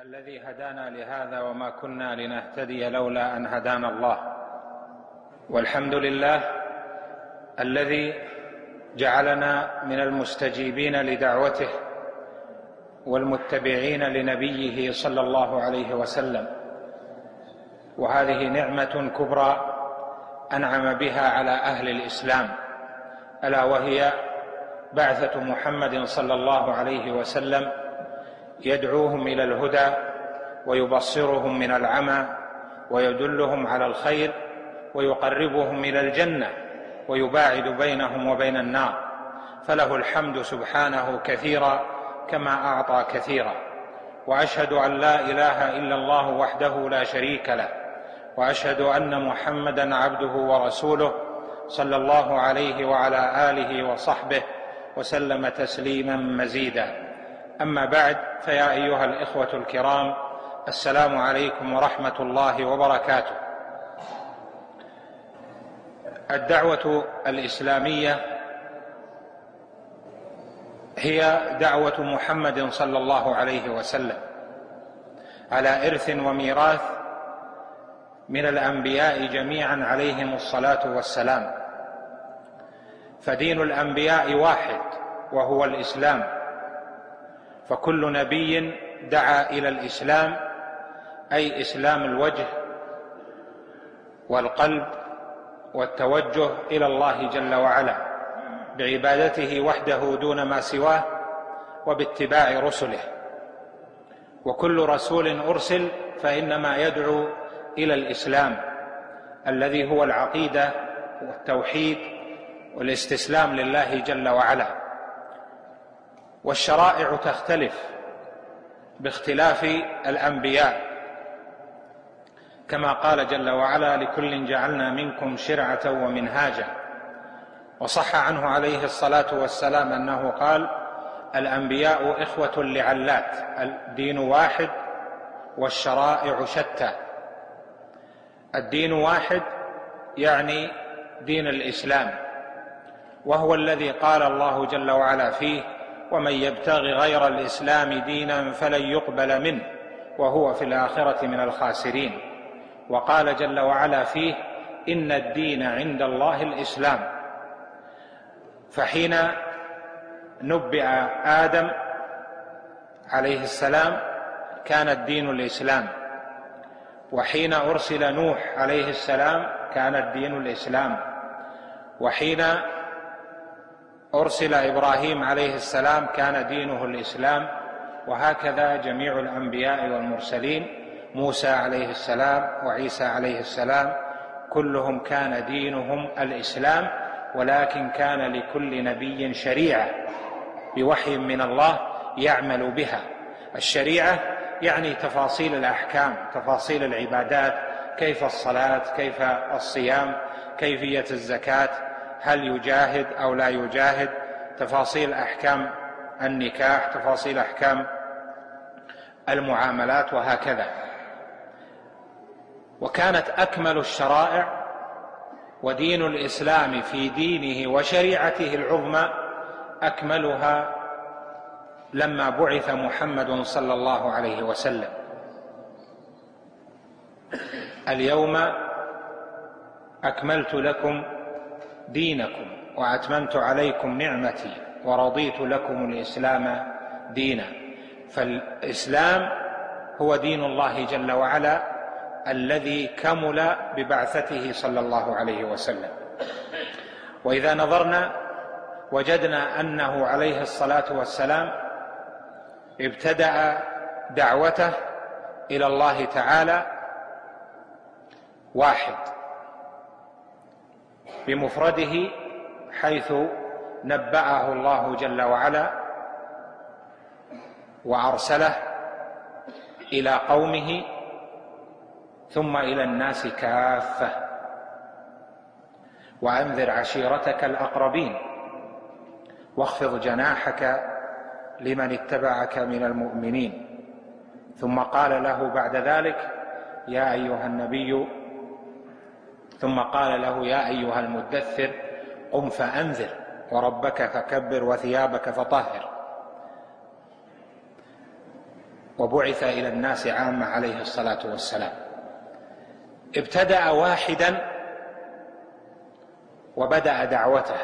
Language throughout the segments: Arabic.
الذي هدانا لهذا وما كنا لنهتدي لولا أن هدانا الله. والحمد لله الذي جعلنا من المستجيبين لدعوته والمتبعين لنبيه صلى الله عليه وسلم. وهذه نعمة كبرى أنعم بها على أهل الإسلام. ألا وهي بعثة محمد صلى الله عليه وسلم يدعوهم إلى الهدى ويبصرهم من العمى ويدلهم على الخير ويقربهم إلى الجنة ويباعد بينهم وبين النار. فله الحمد سبحانه كثيرا كما أعطى كثيرا. وأشهد أن لا إله إلا الله وحده لا شريك له. وأشهد أن محمدا عبده ورسوله صلى الله عليه وعلى آله وصحبه وسلم تسليما مزيدا. أما بعد فيا أيها الإخوة الكرام السلام عليكم ورحمة الله وبركاته. الدعوة الإسلامية هي دعوة محمد صلى الله عليه وسلم على إرث وميراث من الأنبياء جميعا عليهم الصلاة والسلام. فدين الأنبياء واحد وهو الإسلام. فكل نبي دعا إلى الإسلام أي إسلام الوجه والقلب والتوجه إلى الله جل وعلا بعبادته وحده دون ما سواه وباتباع رسله. وكل رسول أرسل فإنما يدعو إلى الإسلام الذي هو العقيدة والتوحيد والاستسلام لله جل وعلا. والشرائع تختلف باختلاف الأنبياء. كما قال جل وعلا لكل جعلنا منكم شرعة ومنهاجا. وصح عنه عليه الصلاة والسلام أنه قال الأنبياء إخوة لعلات الدين واحد والشرائع شتى. الدين واحد يعني دين الإسلام وهو الذي قال الله جل وعلا فيه ومن يبتغ غير الإسلام دينا فلن يقبل منه وهو في الآخرة من الخاسرين. وقال جل وعلا فيه إن الدين عند الله الإسلام. فحين نبئ آدم عليه السلام كان الدين الإسلام. وحين أرسل نوح عليه السلام كان الدين الإسلام. وحين أرسل إبراهيم عليه السلام كان دينه الإسلام وهكذا جميع الأنبياء والمرسلين موسى عليه السلام وعيسى عليه السلام كلهم كان دينهم الإسلام ولكن كان لكل نبي شريعة بوحي من الله يعمل بها. الشريعة يعني تفاصيل الأحكام تفاصيل العبادات كيف الصلاة كيف الصيام كيفية الزكاة هل يجاهد أو لا يجاهد تفاصيل أحكام النكاح تفاصيل أحكام المعاملات وهكذا. وكانت أكمل الشرائع ودين الإسلام في دينه وشريعته العظمى أكملها لما بعث محمد صلى الله عليه وسلم. اليوم أكملت لكم دينكم وأتممت عليكم نعمتي ورضيت لكم الإسلام دينا. فالإسلام هو دين الله جل وعلا الذي كمل ببعثته صلى الله عليه وسلم. وإذا نظرنا وجدنا أنه عليه الصلاة والسلام ابتدأ دعوته إلى الله تعالى واحد. بمفرده حيث نبأه الله جل وعلا وأرسله إلى قومه ثم إلى الناس كافة. وأنذر عشيرتك الأقربين واخفض جناحك لمن اتبعك من المؤمنين. ثم قال له بعد ذلك يا أيها النبي ثم قال له يا أيها المدثر قم فأنذر وربك فكبر وثيابك فطهر. وبعث إلى الناس عامة عليه الصلاة والسلام. ابتدأ واحدا وبدأ دعوته.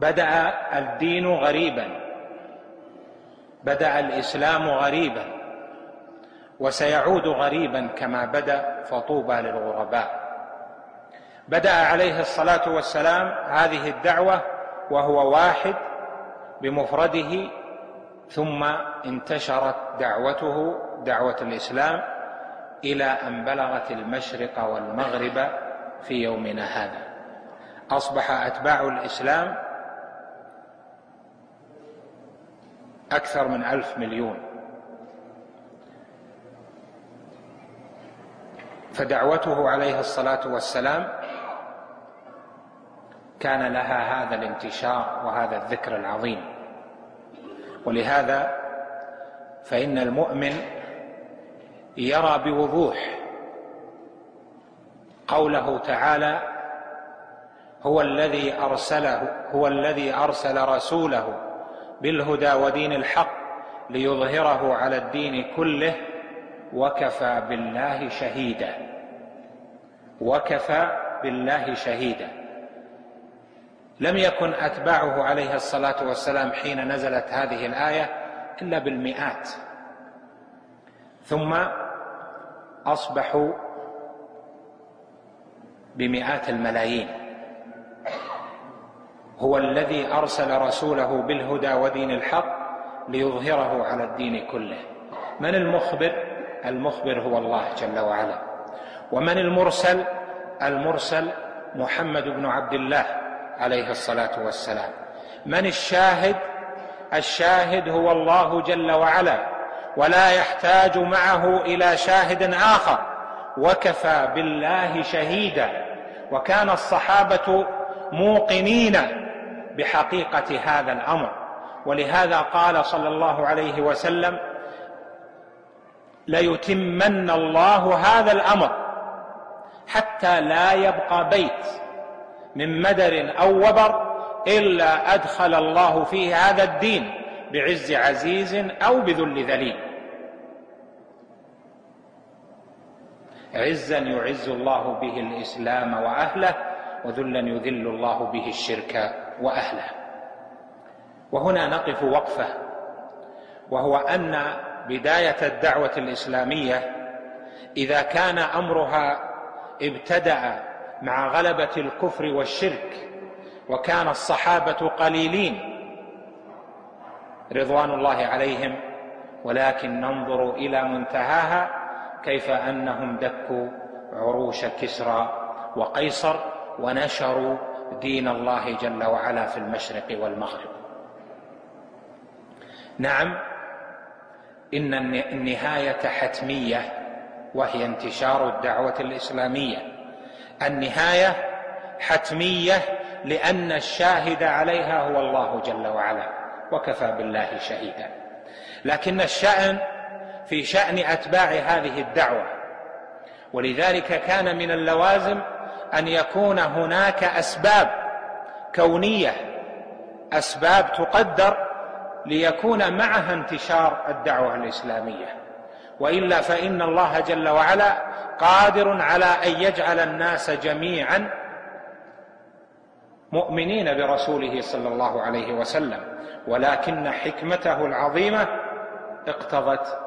بدأ الدين غريبا. بدأ الإسلام غريبا. وسيعود غريبا كما بدأ فطوبى للغرباء. بدأ عليه الصلاة والسلام هذه الدعوة وهو واحد بمفرده ثم انتشرت دعوته دعوة الإسلام إلى أن بلغت المشرق والمغرب في يومنا هذا. أصبح أتباع الإسلام أكثر من ألف مليون. فدعوته عليه الصلاة والسلام كان لها هذا الانتشار وهذا الذكر العظيم. ولهذا فإن المؤمن يرى بوضوح قوله تعالى هو الذي أرسله هو الذي أرسل رسوله بالهدى ودين الحق ليظهره على الدين كله وكفى بالله شهيدا. وكفى بالله شهيدا. لم يكن أتباعه عليه الصلاة والسلام حين نزلت هذه الآية إلا بالمئات. ثم أصبحوا بمئات الملايين. هو الذي أرسل رسوله بالهدى ودين الحق ليظهره على الدين كله. من المخبر؟ المخبر هو الله جل وعلا. ومن المرسل؟ المرسل محمد بن عبد الله عليه الصلاة والسلام. من الشاهد؟ الشاهد هو الله جل وعلا ولا يحتاج معه إلى شاهد آخر. وكفى بالله شهيدا وكان الصحابة موقنين بحقيقة هذا الأمر. ولهذا قال صلى الله عليه وسلم ليتمن الله هذا الأمر حتى لا يبقى بيت من مدر أو وبر إلا أدخل الله فيه هذا الدين بعز عزيز أو بذل ذليل. عزا يعز الله به الإسلام وأهله وذلا يذل الله به الشرك وأهله. وهنا نقف وقفة وهو أن بداية الدعوة الإسلامية إذا كان أمرها ابتدأ مع غلبة الكفر والشرك وكان الصحابة قليلين رضوان الله عليهم ولكن ننظر إلى منتهاها كيف أنهم دكوا عروش كسرى وقيصر ونشروا دين الله جل وعلا في المشرق والمغرب. نعم إن النهاية حتمية وهي انتشار الدعوة الإسلامية. النهاية حتمية لأن الشاهد عليها هو الله جل وعلا وكفى بالله شهيدا. لكن الشأن في شأن أتباع هذه الدعوة. ولذلك كان من اللوازم أن يكون هناك أسباب كونية أسباب تقدر ليكون معها انتشار الدعوة الإسلامية. وإلا فإن الله جل وعلا قادر على أن يجعل الناس جميعا مؤمنين برسوله صلى الله عليه وسلم. ولكن حكمته العظيمة اقتضت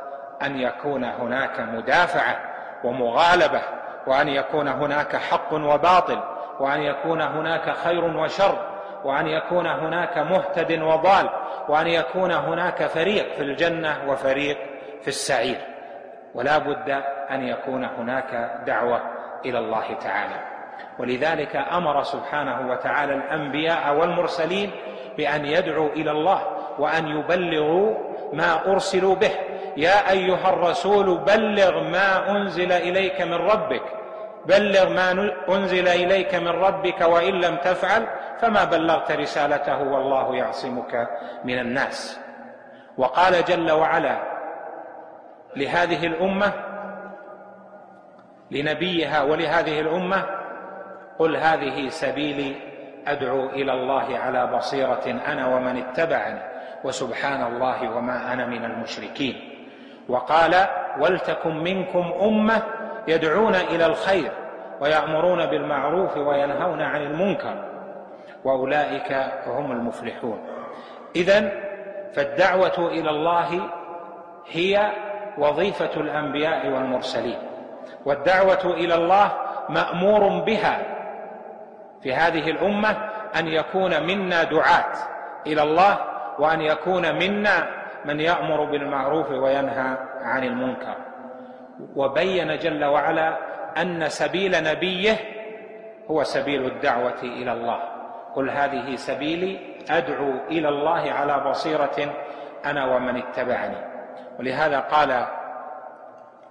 أن يكون هناك مدافعة ومغالبة وأن يكون هناك حق وباطل وأن يكون هناك خير وشر. وأن يكون هناك مهتد وضال وأن يكون هناك فريق في الجنة وفريق في السعير. ولا بد أن يكون هناك دعوة إلى الله تعالى. ولذلك أمر سبحانه وتعالى الأنبياء والمرسلين بأن يدعوا إلى الله وأن يبلغوا ما أرسلوا به. يا أيها الرسول بلغ ما أنزل إليك من ربك. بلغ ما أنزل إليك من ربك وإن لم تفعل فما بلغت رسالته والله يعصمك من الناس. وقال جل وعلا لهذه الأمة لنبيها ولهذه الأمة قل هذه سبيلي أدعو إلى الله على بصيرة أنا ومن اتبعني وسبحان الله وما أنا من المشركين. وقال ولتكن منكم أمة يدعون إلى الخير ويأمرون بالمعروف وينهون عن المنكر وأولئك هم المفلحون. إذن فالدعوة إلى الله هي وظيفة الأنبياء والمرسلين والدعوة إلى الله مأمور بها في هذه الأمة أن يكون منا دعاة إلى الله وأن يكون منا من يأمر بالمعروف وينهى عن المنكر. وبين جل وعلا أن سبيل نبيه هو سبيل الدعوة إلى الله. قل هذه سبيلي أدعو إلى الله على بصيرة أنا ومن اتبعني. ولهذا قال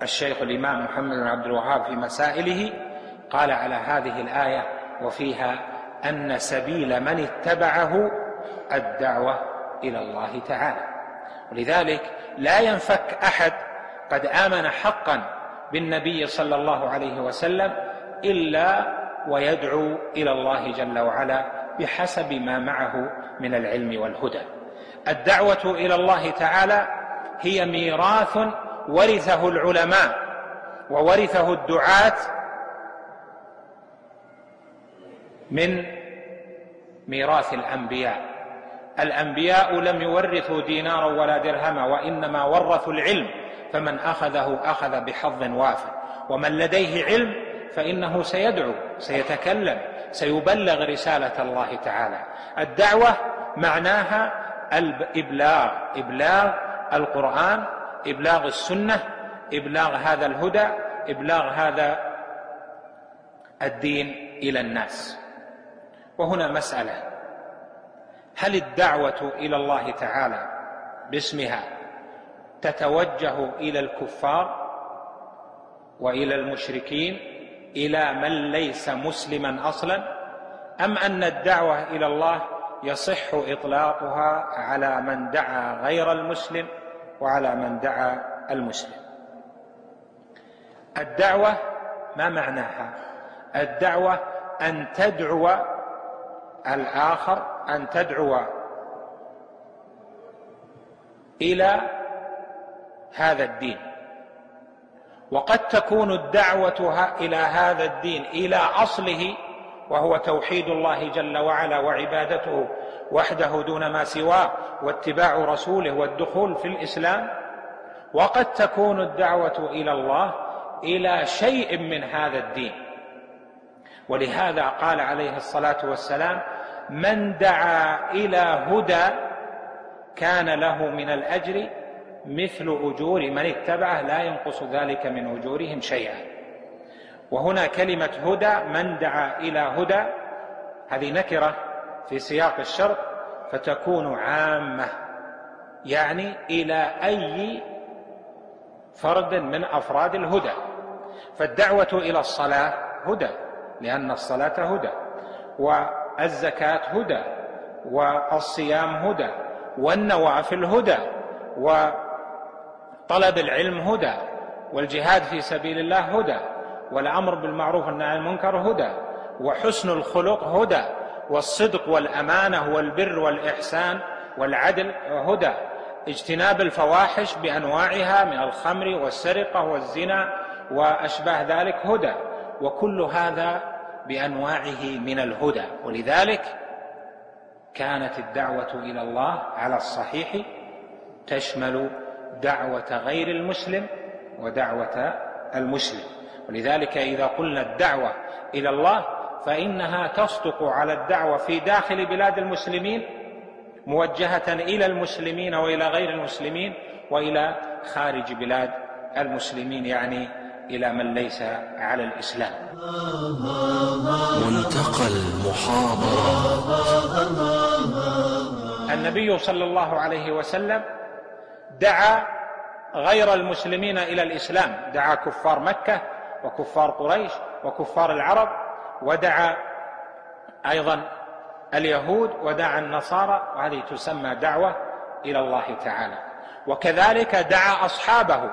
الشيخ الإمام محمد بن عبد الوهاب في مسائله قال على هذه الآية وفيها أن سبيل من اتبعه الدعوة إلى الله تعالى. ولذلك لا ينفك أحد قد آمن حقا بالنبي صلى الله عليه وسلم إلا ويدعو إلى الله جل وعلا بحسب ما معه من العلم والهدى. الدعوة إلى الله تعالى هي ميراث ورثه العلماء وورثه الدعاة من ميراث الأنبياء. الأنبياء لم يورثوا دينارا ولا درهما وإنما ورثوا العلم. فمن أخذه أخذ بحظ وافر. ومن لديه علم فإنه سيدعو سيتكلم سيبلغ رسالة الله تعالى. الدعوة معناها الإبلاغ إبلاغ القرآن إبلاغ السنة إبلاغ هذا الهدى إبلاغ هذا الدين إلى الناس. وهنا مسألة. هل الدعوة إلى الله تعالى باسمها تتوجه إلى الكفار وإلى المشركين إلى من ليس مسلما أصلا؟ أم أن الدعوة إلى الله يصح إطلاقها على من دعا غير المسلم وعلى من دعا المسلم؟ الدعوة ما معناها؟ الدعوة أن تدعو الآخر أن تدعو إلى هذا الدين. وقد تكون الدعوة إلى هذا الدين إلى أصله وهو توحيد الله جل وعلا وعبادته وحده دون ما سواه واتباع رسوله والدخول في الإسلام. وقد تكون الدعوة إلى الله إلى شيء من هذا الدين. ولهذا قال عليه الصلاة والسلام من دعا إلى هدى كان له من الأجر مثل أجور من اتبعه لا ينقص ذلك من أجورهم شيئا. وهنا كلمة هدى من دعا إلى هدى هذه نكرة في سياق الشرط فتكون عامة يعني إلى أي فرد من أفراد الهدى. فالدعوة إلى الصلاة هدى لأن الصلاة هدى والزكاة هدى والصيام هدى والنوافل هدى وطلب العلم هدى والجهاد في سبيل الله هدى والأمر بالمعروف والنهي عن المنكر هدى وحسن الخلق هدى والصدق والأمانة والبر والإحسان والعدل هدى اجتناب الفواحش بأنواعها من الخمر والسرقة والزنا وأشباه ذلك هدى وكل هذا بأنواعه من الهدى ولذلك كانت الدعوة إلى الله على الصحيح تشمل دعوة غير المسلم ودعوة المسلم. ولذلك إذا قلنا الدعوة إلى الله فإنها تصدق على الدعوة في داخل بلاد المسلمين موجهة إلى المسلمين وإلى غير المسلمين وإلى خارج بلاد المسلمين يعني إلى من ليس على الإسلام. منتقى المحاضرة. النبي صلى الله عليه وسلم دعا غير المسلمين إلى الإسلام. دعا كفار مكة وكفار قريش وكفار العرب ودعا أيضا اليهود ودعا النصارى وهذه تسمى دعوة إلى الله تعالى. وكذلك دعا أصحابه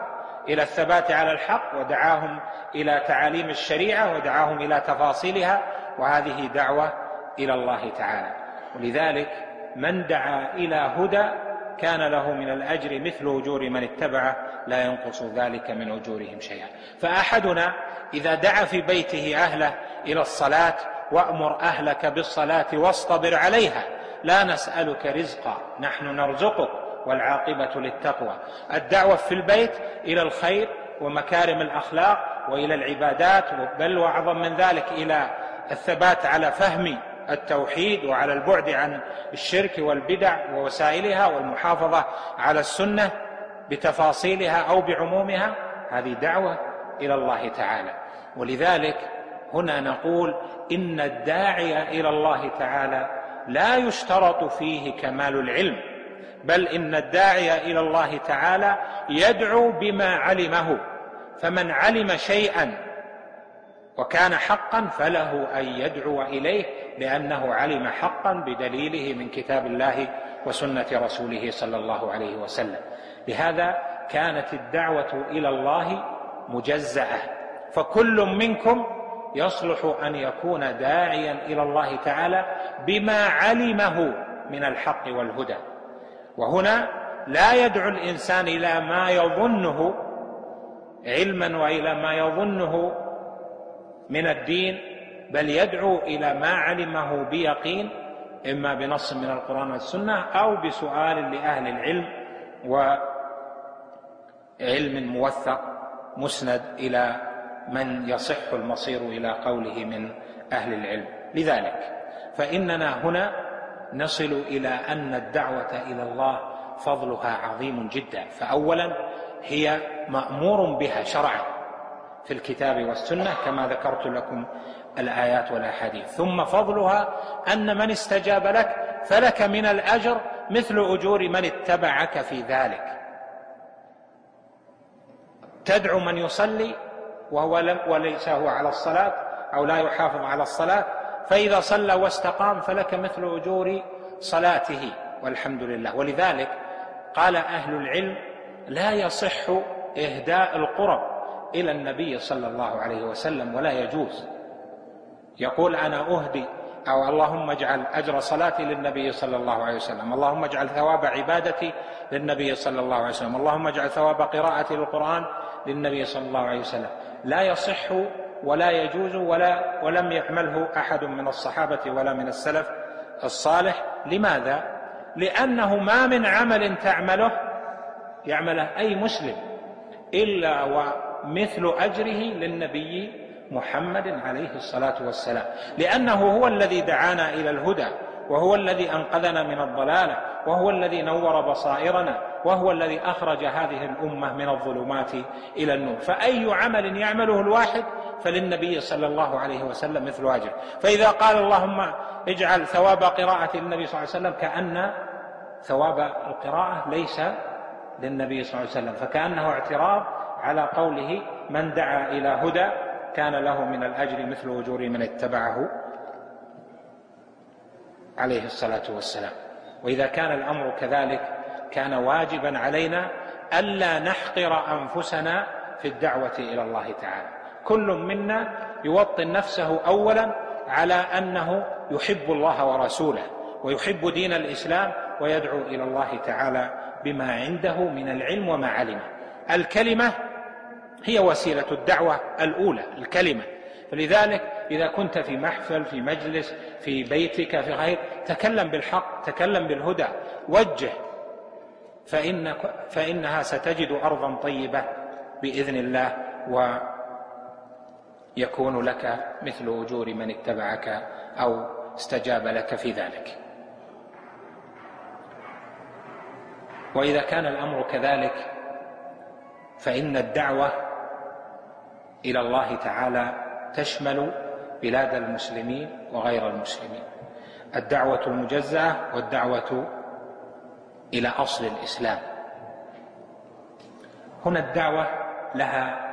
إلى الثبات على الحق ودعاهم إلى تعاليم الشريعة ودعاهم إلى تفاصيلها وهذه دعوة إلى الله تعالى. ولذلك من دعا إلى هدى كان له من الأجر مثل أجور من اتبعه لا ينقص ذلك من أجورهم شيئا. فأحدنا إذا دعا في بيته أهله إلى الصلاة وأمر أهلك بالصلاة واصطبر عليها لا نسألك رزقا نحن نرزقك والعاقبة للتقوى. الدعوة في البيت إلى الخير ومكارم الأخلاق وإلى العبادات بل وأعظم من ذلك إلى الثبات على فهم التوحيد وعلى البعد عن الشرك والبدع ووسائلها والمحافظة على السنة بتفاصيلها أو بعمومها هذه دعوة إلى الله تعالى. ولذلك هنا نقول إن الداعي إلى الله تعالى لا يشترط فيه كمال العلم بل إن الداعي إلى الله تعالى يدعو بما علمه فمن علم شيئا وكان حقا فله أن يدعو إليه لأنه علم حقا بدليله من كتاب الله وسنة رسوله صلى الله عليه وسلم. لهذا كانت الدعوة إلى الله مجزأة. فكل منكم يصلح أن يكون داعيا إلى الله تعالى بما علمه من الحق والهدى. وهنا لا يدعو الإنسان إلى ما يظنه علما وإلى ما يظنه من الدين بل يدعو إلى ما علمه بيقين إما بنص من القرآن والسنة أو بسؤال لأهل العلم وعلم موثق مسند إلى من يصح المصير إلى قوله من أهل العلم. لذلك فإننا هنا نصل إلى أن الدعوة إلى الله فضلها عظيم جدا. فاولا هي مأمور بها شرعا. في الكتاب والسنة كما ذكرت لكم الآيات والأحاديث. ثم فضلها أن من استجاب لك فلك من الأجر مثل أجور من اتبعك في ذلك. تدعو من يصلي وهو لم وليس هو على الصلاة أو لا يحافظ على الصلاة فإذا صلى واستقام فلك مثل أجور صلاته والحمد لله. ولذلك قال أهل العلم لا يصح إهداء القرب. إلى النبي صلى الله عليه وسلم ولا يجوز. يقول أنا أهدي أو اللهم اجعل أجر صلاتي للنبي صلى الله عليه وسلم. اللهم اجعل ثواب عبادتي للنبي صلى الله عليه وسلم. اللهم اجعل ثواب قراءتي للقرآن للنبي صلى الله عليه وسلم. لا يصح ولا يجوز ولا ولم يعمله أحد من الصحابة ولا من السلف الصالح. لماذا؟ لأنه ما من عمل تعمله يعمله أي مسلم إلا ومثل أجره للنبي محمد عليه الصلاة والسلام. لأنه هو الذي دعانا إلى الهدى وهو الذي أنقذنا من الضلالة وهو الذي نور بصائرنا وهو الذي أخرج هذه الأمة من الظلمات إلى النور. فأي عمل يعمله الواحد فللنبي صلى الله عليه وسلم مثل اجر فإذا قال اللهم اجعل ثواب قراءة النبي صلى الله عليه وسلم كأن ثواب القراءة ليس للنبي صلى الله عليه وسلم فكأنه اعتراض على قوله من دعا إلى هدى كان له من الأجر مثل أجور من اتبعه عليه الصلاة والسلام. وإذا كان الأمر كذلك كان واجبا علينا ألا نحقر أنفسنا في الدعوة إلى الله تعالى. كل منا يوطن نفسه اولا على أنه يحب الله ورسوله ويحب دين الإسلام ويدعو إلى الله تعالى بما عنده من العلم وما علمه. الكلمة هي وسيلة الدعوة الأولى الكلمة. فلذلك إذا كنت في محفل في مجلس في بيتك في غير تكلم بالحق تكلم بالهدى وجه فإن فإنها ستجد أرضا طيبة بإذن الله ويكون لك مثل أجور من اتبعك أو استجاب لك في ذلك. وإذا كان الأمر كذلك فإن الدعوة إلى الله تعالى تشمل بلاد المسلمين وغير المسلمين. الدعوة المجزأة والدعوة إلى أصل الإسلام. هنا الدعوة لها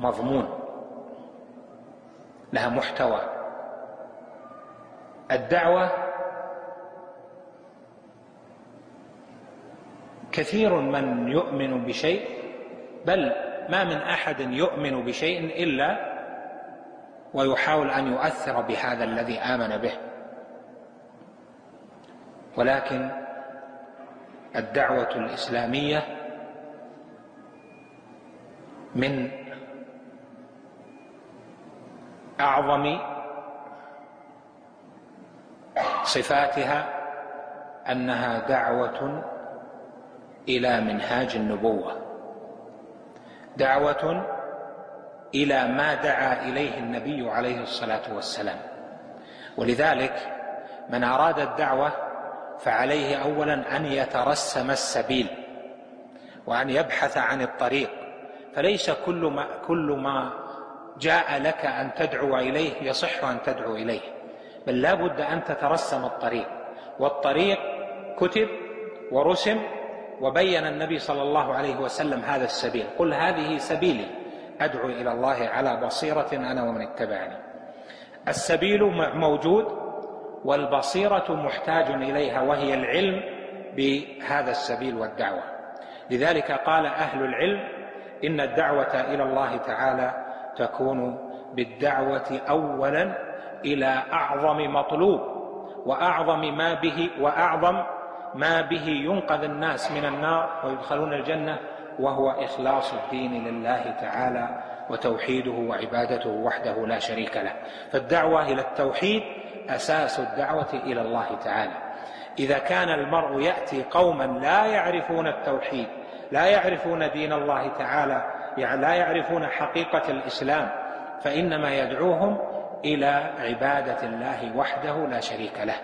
مضمون لها محتوى. الدعوة كثير من يؤمن بشيء بل ما من أحد يؤمن بشيء إلا ويحاول أن يؤثر بهذا الذي آمن به. ولكن الدعوة الإسلامية من أعظم صفاتها أنها دعوة إلى منهاج النبوة. دعوة إلى ما دعا إليه النبي عليه الصلاة والسلام. ولذلك من أراد الدعوة فعليه اولا أن يترسم السبيل وأن يبحث عن الطريق. فليس كل ما كل ما جاء لك أن تدعو إليه يصح أن تدعو إليه بل لا بد أن تترسم الطريق. والطريق كتب ورسم وبين النبي صلى الله عليه وسلم هذا السبيل. قل هذه سبيلي. أدعو إلى الله على بصيرة أنا ومن اتبعني. السبيل موجود والبصيرة محتاج إليها وهي العلم بهذا السبيل والدعوة. لذلك قال أهل العلم إن الدعوة إلى الله تعالى تكون بالدعوة اولا إلى أعظم مطلوب وأعظم ما به وأعظم ما به ينقذ الناس من النار ويدخلون الجنة وهو إخلاص الدين لله تعالى وتوحيده وعبادته وحده لا شريك له. فالدعوة إلى التوحيد أساس الدعوة إلى الله تعالى. إذا كان المرء يأتي قوما لا يعرفون التوحيد لا يعرفون دين الله تعالى يعني لا يعرفون حقيقة الإسلام فإنما يدعوهم إلى عبادة الله وحده لا شريك له.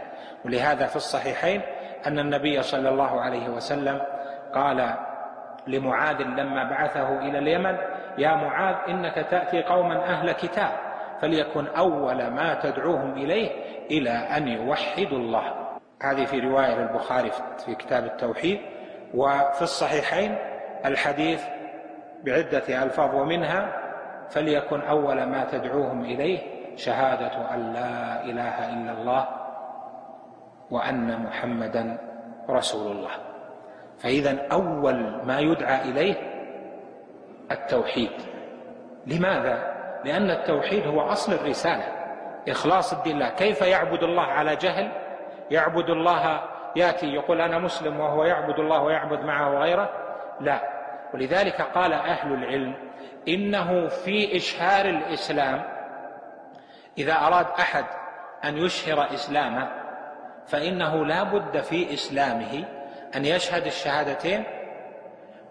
ولهذا في الصحيحين أن النبي صلى الله عليه وسلم قال لمعاذ لما بعثه إلى اليمن يا معاذ إنك تأتي قوما أهل كتاب فليكن أول ما تدعوهم إليه إلى أن يوحدوا الله. هذه في رواية للبخاري في كتاب التوحيد وفي الصحيحين الحديث بعدة ألفاظ ومنها فليكن أول ما تدعوهم إليه شهادة أن لا إله إلا الله وأن محمدا رسول الله. فاذا أول ما يدعى إليه التوحيد. لماذا؟ لأن التوحيد هو أصل الرسالة. إخلاص الدين له كيف يعبد الله على جهل؟ يعبد الله يأتي يقول أنا مسلم وهو يعبد الله ويعبد معه غيره لا. ولذلك قال أهل العلم إنه في إشهار الإسلام إذا أراد أحد أن يشهر إسلامه فإنه لا بد في إسلامه أن يشهد الشهادتين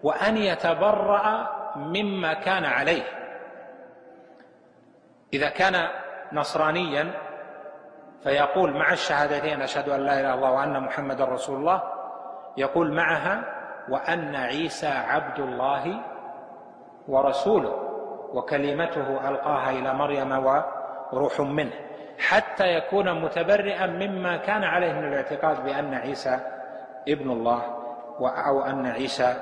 وأن يتبرأ مما كان عليه. إذا كان نصرانيا فيقول مع الشهادتين أشهد أن لا إله إلا الله وأن محمدا رسول الله يقول معها وأن عيسى عبد الله ورسوله وكلمته ألقاها إلى مريم وروح منه. حتى يكون متبرئا مما كان عليه من الاعتقاد بأن عيسى ابن الله أو أن عيسى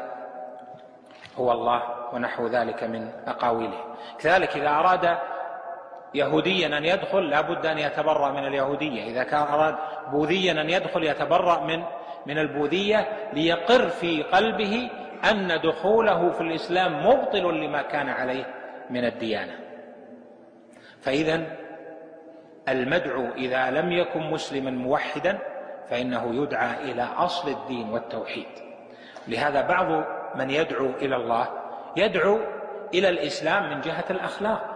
هو الله ونحو ذلك من أقاويله. كذلك إذا أراد يهوديا أن يدخل لا بد أن يتبرأ من اليهودية. إذا كان أراد بوذيا أن يدخل يتبرأ من من البوذية ليقر في قلبه أن دخوله في الإسلام مبطل لما كان عليه من الديانة. فإذا المدعو إذا لم يكن مسلما موحدا فإنه يدعى إلى أصل الدين والتوحيد. لهذا بعض من يدعو إلى الله يدعو إلى الإسلام من جهة الأخلاق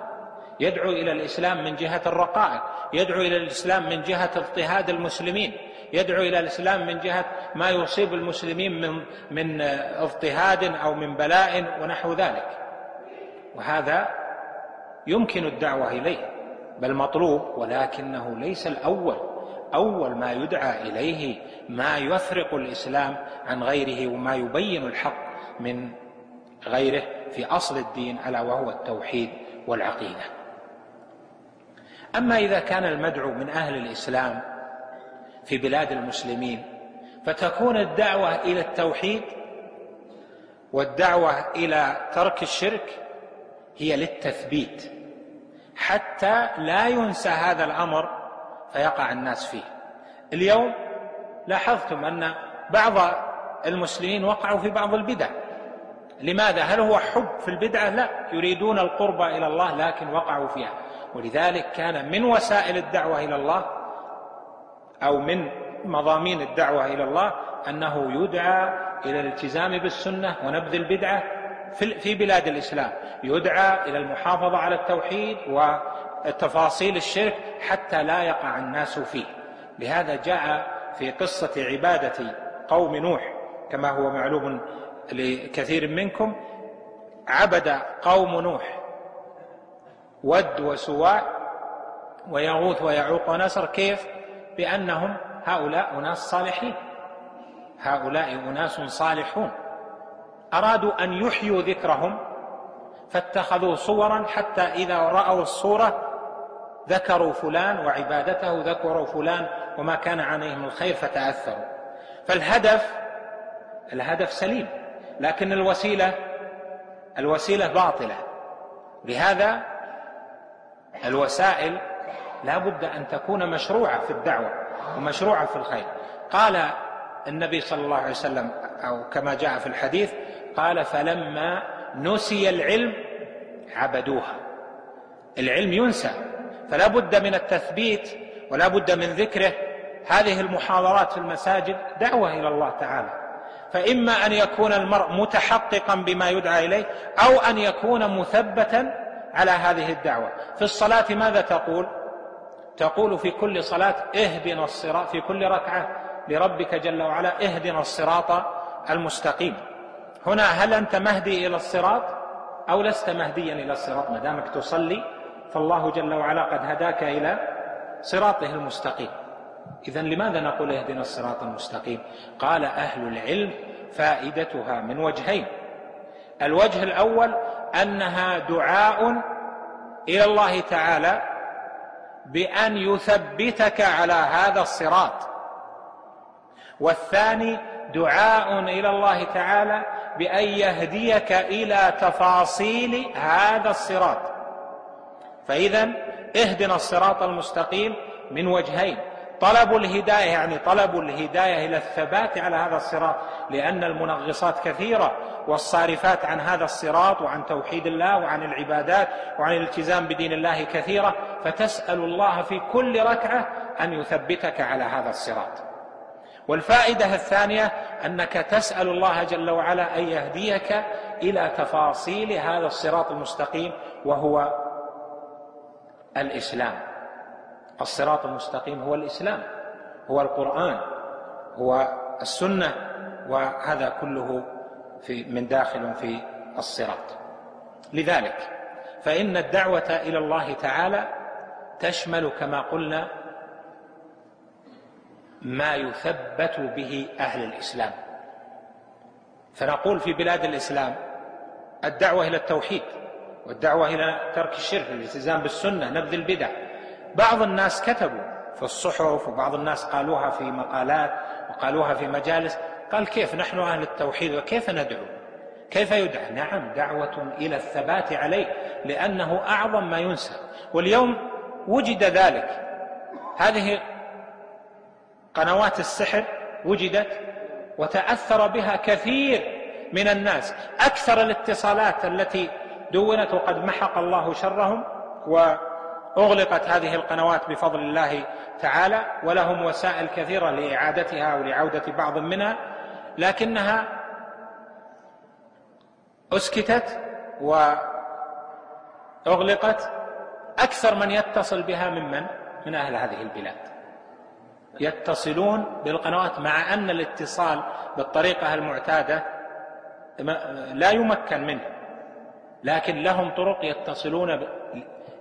يدعو إلى الإسلام من جهة الرقائق يدعو إلى الإسلام من جهة اضطهاد المسلمين يدعو إلى الإسلام من جهة ما يصيب المسلمين من من اضطهاد أو من بلاء ونحو ذلك. وهذا يمكن الدعوة إليه. بل مطلوب ولكنه ليس الأول. أول ما يدعى إليه ما يفرق الإسلام عن غيره وما يبين الحق من غيره في أصل الدين ألا وهو التوحيد والعقيدة. أما إذا كان المدعو من أهل الإسلام في بلاد المسلمين فتكون الدعوة إلى التوحيد والدعوة إلى ترك الشرك هي للتثبيت. حتى لا ينسى هذا الأمر فيقع الناس فيه. اليوم لاحظتم أن بعض المسلمين وقعوا في بعض البدع. لماذا؟ هل هو حب في البدعة؟ لا. يريدون القرب إلى الله لكن وقعوا فيها. ولذلك كان من وسائل الدعوة إلى الله أو من مضامين الدعوة إلى الله أنه يدعى إلى الالتزام بالسنة ونبذ البدعة في بلاد الإسلام. يدعى إلى المحافظة على التوحيد وتفاصيل الشرك حتى لا يقع الناس فيه. لهذا جاء في قصة عبادة قوم نوح كما هو معلوم لكثير منكم عبد قوم نوح ود وسواع ويغوث ويعوق ونسر كيف؟ بأنهم هؤلاء أناس صالحين. هؤلاء أناس صالحون. أرادوا أن يحيوا ذكرهم فاتخذوا صورا حتى إذا رأوا الصورة ذكروا فلان وعبادته ذكروا فلان وما كان عليه من الخير فتأثروا فالهدف الهدف سليم لكن الوسيلة الوسيلة باطلة. لهذا الوسائل لا بد أن تكون مشروعة في الدعوة ومشروعة في الخير. قال النبي صلى الله عليه وسلم أو كما جاء في الحديث قال فلما نسي العلم عبدوها. العلم ينسى فلا بد من التثبيت ولا بد من ذكره. هذه المحاضرات في المساجد دعوة إلى الله تعالى. فإما أن يكون المرء متحققا بما يدعى إليه أو أن يكون مثبتا على هذه الدعوة. في الصلاة ماذا تقول؟ تقول في كل صلاة اهدنا الصراط في كل ركعة لربك جل وعلا اهدنا الصراط المستقيم. هنا هل أنت مهدي إلى الصراط أو لست مهديا إلى الصراط؟ ما دامك تصلي فالله جل وعلا قد هداك إلى صراطه المستقيم. إذا لماذا نقول اهدنا الصراط المستقيم؟ قال أهل العلم فائدتها من وجهين. الوجه الأول أنها دعاء إلى الله تعالى بأن يثبتك على هذا الصراط. والثاني دعاء إلى الله تعالى بأن يهديك إلى تفاصيل هذا الصراط. فإذا اهدنا الصراط المستقيم من وجهين. طلب الهداية يعني طلب الهداية إلى الثبات على هذا الصراط لأن المنغصات كثيرة والصارفات عن هذا الصراط وعن توحيد الله وعن العبادات وعن الالتزام بدين الله كثيرة. فتسأل الله في كل ركعة أن يثبتك على هذا الصراط. والفائدة الثانية أنك تسأل الله جل وعلا أن يهديك إلى تفاصيل هذا الصراط المستقيم وهو الإسلام. الصراط المستقيم هو الإسلام هو القرآن هو السنة وهذا كله في من داخل في الصراط. لذلك فإن الدعوة إلى الله تعالى تشمل كما قلنا ما يثبت به أهل الإسلام. فنقول في بلاد الإسلام الدعوة إلى التوحيد والدعوة إلى ترك الشرك الالتزام بالسنة نبذ البدع. بعض الناس كتبوا في الصحف وبعض الناس قالوها في مقالات وقالوها في مجالس قال كيف نحن أهل التوحيد وكيف ندعو؟ كيف يدعى؟ نعم دعوة إلى الثبات عليه لأنه أعظم ما ينسى. واليوم وجد ذلك. هذه قنوات السحر وجدت وتأثر بها كثير من الناس. أكثر الاتصالات التي دونت وقد محق الله شرهم و أغلقت هذه القنوات بفضل الله تعالى ولهم وسائل كثيرة لإعادتها ولعودة بعض منها لكنها أسكتت وأغلقت. أكثر من يتصل بها ممن؟ من أهل هذه البلاد. يتصلون بالقنوات مع أن الاتصال بالطريقة المعتادة لا يمكن منه. لكن لهم طرق يتصلون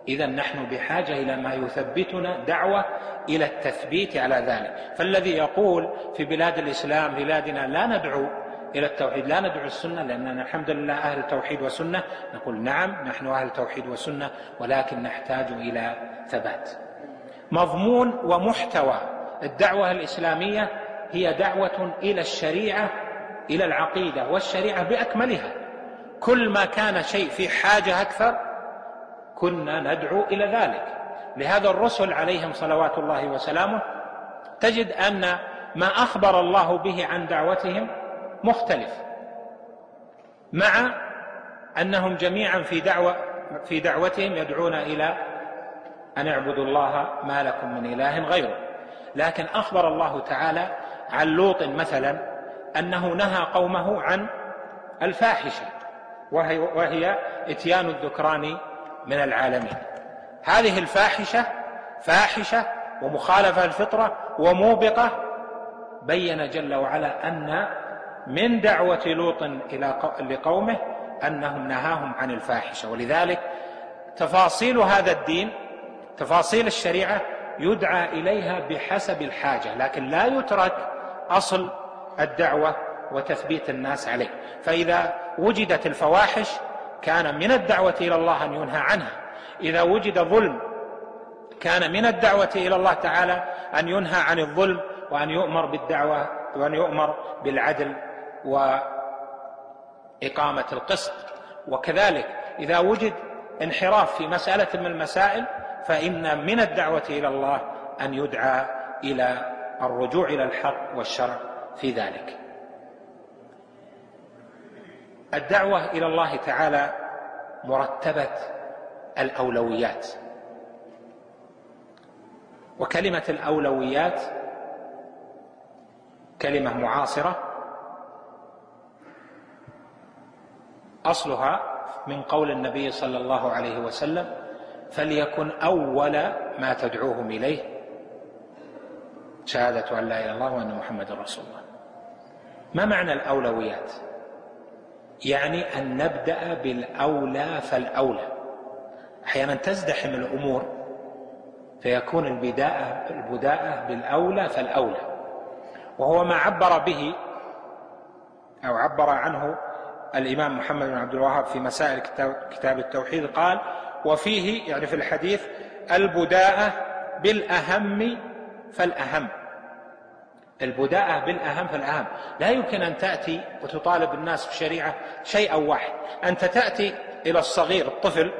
إذا نحن بحاجة إلى ما يثبتنا دعوة إلى التثبيت على ذلك. فالذي يقول في بلاد الإسلام بلادنا لا ندعو إلى التوحيد لا ندعو السنة لأننا الحمد لله أهل توحيد وسنة نقول نعم نحن أهل توحيد وسنة ولكن نحتاج إلى ثبات. مضمون ومحتوى. الدعوة الإسلامية هي دعوة إلى الشريعة إلى العقيدة والشريعة بأكملها. كل ما كان شيء في حاجة أكثر كنا ندعو إلى ذلك. لهذا الرسل عليهم صلوات الله وسلامه تجد أن ما أخبر الله به عن دعوتهم مختلف مع أنهم جميعا في دعوة في دعوتهم يدعون إلى أن اعبدوا الله ما لكم من إله غيره. لكن أخبر الله تعالى عن لوط مثلا أنه نهى قومه عن الفاحشة وهي, وهي إتيان الذكران من العالمين. هذه الفاحشة فاحشة ومخالفة الفطرة وموبقة بين جل وعلا أن من دعوة لوط إلى لقومه أنهم نهاهم عن الفاحشة. ولذلك تفاصيل هذا الدين تفاصيل الشريعة يدعى إليها بحسب الحاجة لكن لا يترك أصل الدعوة وتثبيت الناس عليه. فإذا وجدت الفواحش كان من الدعوة إلى الله أن ينهى عنها. إذا وجد ظلم كان من الدعوة إلى الله تعالى أن ينهى عن الظلم وأن يؤمر بالدعوة وأن يؤمر بالعدل وإقامة القسط. وكذلك إذا وجد انحراف في مسألة من المسائل فإن من الدعوة إلى الله أن يدعى إلى الرجوع إلى الحق والشرع في ذلك. الدعوة إلى الله تعالى مرتبة الأولويات. وكلمة الأولويات كلمة معاصرة. أصلها من قول النبي صلى الله عليه وسلم فليكن أول ما تدعوهم إليه. شهادة أن لا إله إلا الله وأن محمد رسول الله. ما معنى الأولويات؟ يعني أن نبدأ بالأولى فالأولى. أحيانا تزدحم الأمور فيكون البداءة البداءة بالأولى فالأولى. وهو ما عبر به أو عبر عنه الإمام محمد بن عبد الوهاب في مسائل كتاب التوحيد. قال وفيه يعني في الحديث البداءة بالأهم فالأهم. البداءة بالأهم فالأهم. لا يمكن أن تأتي وتطالب الناس بشريعة شيئا واحد. أنت تأتي إلى الصغير الطفل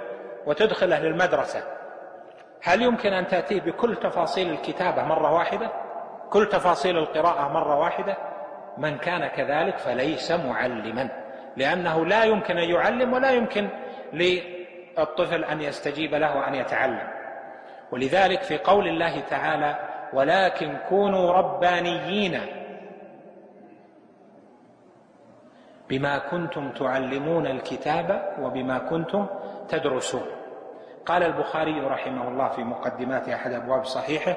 وتدخله للمدرسة. هل يمكن أن تأتيه بكل تفاصيل الكتابة مرة واحدة؟ كل تفاصيل القراءة مرة واحدة؟ من كان كذلك فليس معلما. لأنه لا يمكن أن يعلم ولا يمكن للطفل أن يستجيب له وأن يتعلم. ولذلك في قول الله تعالى ولكن كونوا ربانيين بما كنتم تعلمون الكتاب وبما كنتم تدرسون. قال البخاري رحمه الله في مقدمات أحد أبواب صحيحه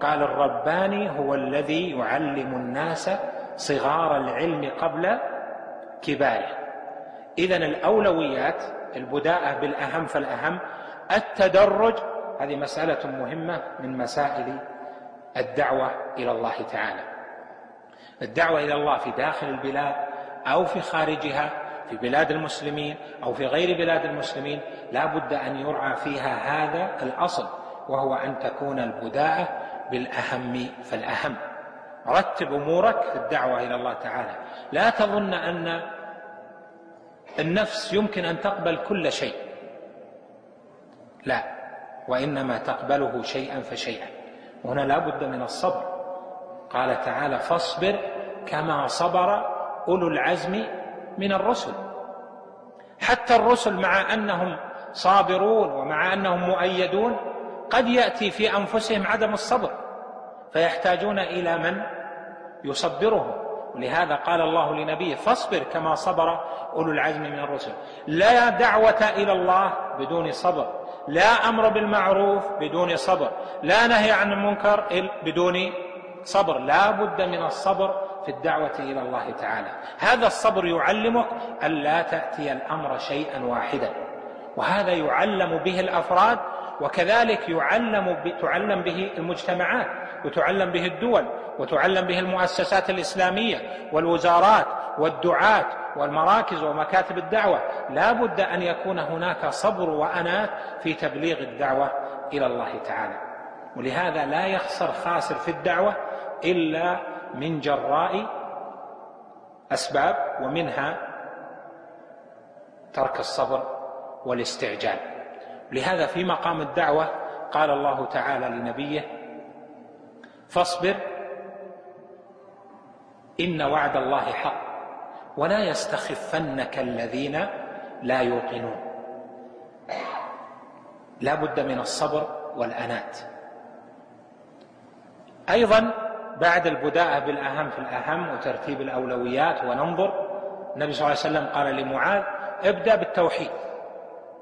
قال الرباني هو الذي يعلم الناس صغار العلم قبل كباره. اذا الأولويات البداءة بالأهم فالأهم التدرج هذه مسألة مهمة من مسائل الدعوة إلى الله تعالى. الدعوة إلى الله في داخل البلاد أو في خارجها في بلاد المسلمين أو في غير بلاد المسلمين لا بد أن يرعى فيها هذا الأصل وهو أن تكون البداءة بالأهم فالأهم. رتب أمورك في الدعوة إلى الله تعالى. لا تظن أن النفس يمكن أن تقبل كل شيء. لا وإنما تقبله شيئا فشيئا. وهنا لا بد من الصبر. قال تعالى فاصبر كما صبر أولو العزم من الرسل. حتى الرسل مع أنهم صابرون ومع أنهم مؤيدون قد يأتي في أنفسهم عدم الصبر فيحتاجون إلى من؟ يصبرهم. ولهذا قال الله لنبيه فاصبر كما صبر أولو العزم من الرسل. لا دعوة إلى الله بدون صبر. لا أمر بالمعروف بدون صبر. لا نهي عن المنكر بدون صبر. لا بد من الصبر في الدعوة إلى الله تعالى. هذا الصبر يعلمك أن لا تأتي الأمر شيئا واحدا. وهذا يعلم به الأفراد وكذلك يعلم تعلم به المجتمعات وتعلم به الدول وتعلم به المؤسسات الإسلامية والوزارات والدعاة والمراكز ومكاتب الدعوة. لا بد أن يكون هناك صبر واناه في تبليغ الدعوة إلى الله تعالى. ولهذا لا يخسر خاسر في الدعوة إلا من جراء أسباب ومنها ترك الصبر والاستعجال. لهذا في مقام الدعوة قال الله تعالى لنبيه فاصبر إن وعد الله حق ولا يستخفنك الذين لا يوقنون. لا بد من الصبر والأنات. أيضا بعد البداءة بالأهم في الأهم وترتيب الأولويات وننظر النبي صلى الله عليه وسلم قال لمعاذ ابدأ بالتوحيد.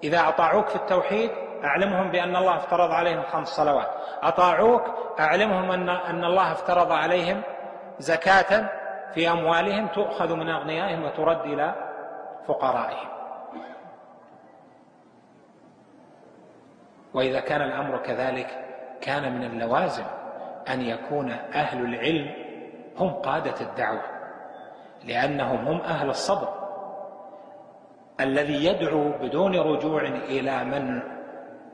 إذا أطاعوك في التوحيد أعلمهم بأن الله افترض عليهم خمس صلوات. أطاعوك أعلمهم أن, أن الله افترض عليهم زكاة في أموالهم تؤخذ من أغنيائهم وترد إلى فقرائهم. وإذا كان الأمر كذلك كان من اللوازم أن يكون أهل العلم هم قادة الدعوة لأنهم هم أهل الصبر. الذي يدعو بدون رجوع إلى من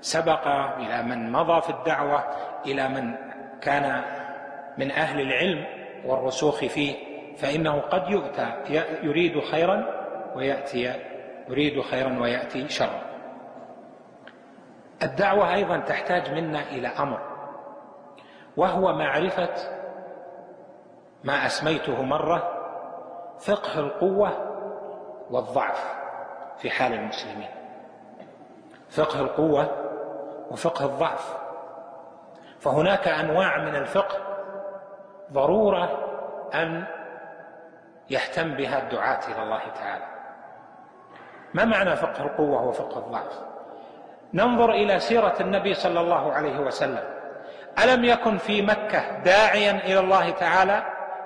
سبق إلى من مضى في الدعوة إلى من كان من أهل العلم والرسوخ فيه فإنه قد يؤتى يريد خيرا ويأتي يريد خيرا ويأتي شرا. الدعوة أيضا تحتاج منا إلى أمر وهو معرفة ما أسميته مرة فقه القوة والضعف. في حال المسلمين. فقه القوة وفقه الضعف. فهناك أنواع من الفقه ضرورة أن يهتم بها الدعاة إلى الله تعالى. ما معنى فقه القوة وفقه الضعف؟ ننظر إلى سيرة النبي صلى الله عليه وسلم. ألم يكن في مكة داعيا إلى الله تعالى؟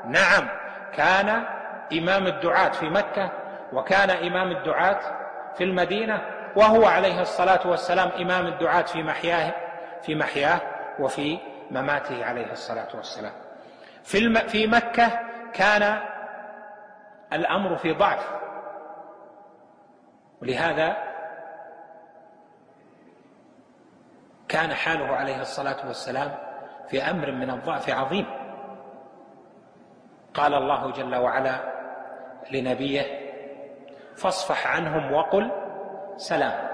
نعم كان إمام الدعاة في مكة وكان إمام الدعاة في المدينة وهو عليه الصلاة والسلام إمام الدعاة في محياه في محياه وفي مماته عليه الصلاة والسلام. في في مكة كان الأمر في ضعف. ولهذا كان حاله عليه الصلاة والسلام في أمر من الضعف عظيم. قال الله جل وعلا لنبيه فاصفح عنهم وقل سلام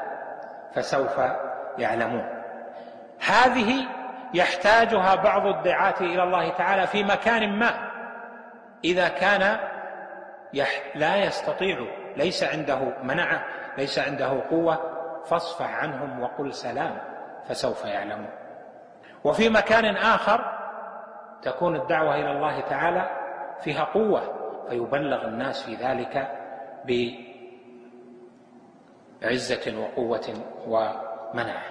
فسوف يعلمون. هذه يحتاجها بعض الدعاة إلى الله تعالى في مكان ما إذا كان لا يستطيع ليس عنده منعة ليس عنده قوة فاصفح عنهم وقل سلام فسوف يعلمون. وفي مكان آخر تكون الدعوة إلى الله تعالى فيها قوة فيبلغ الناس في ذلك بعزة وقوة ومنعة.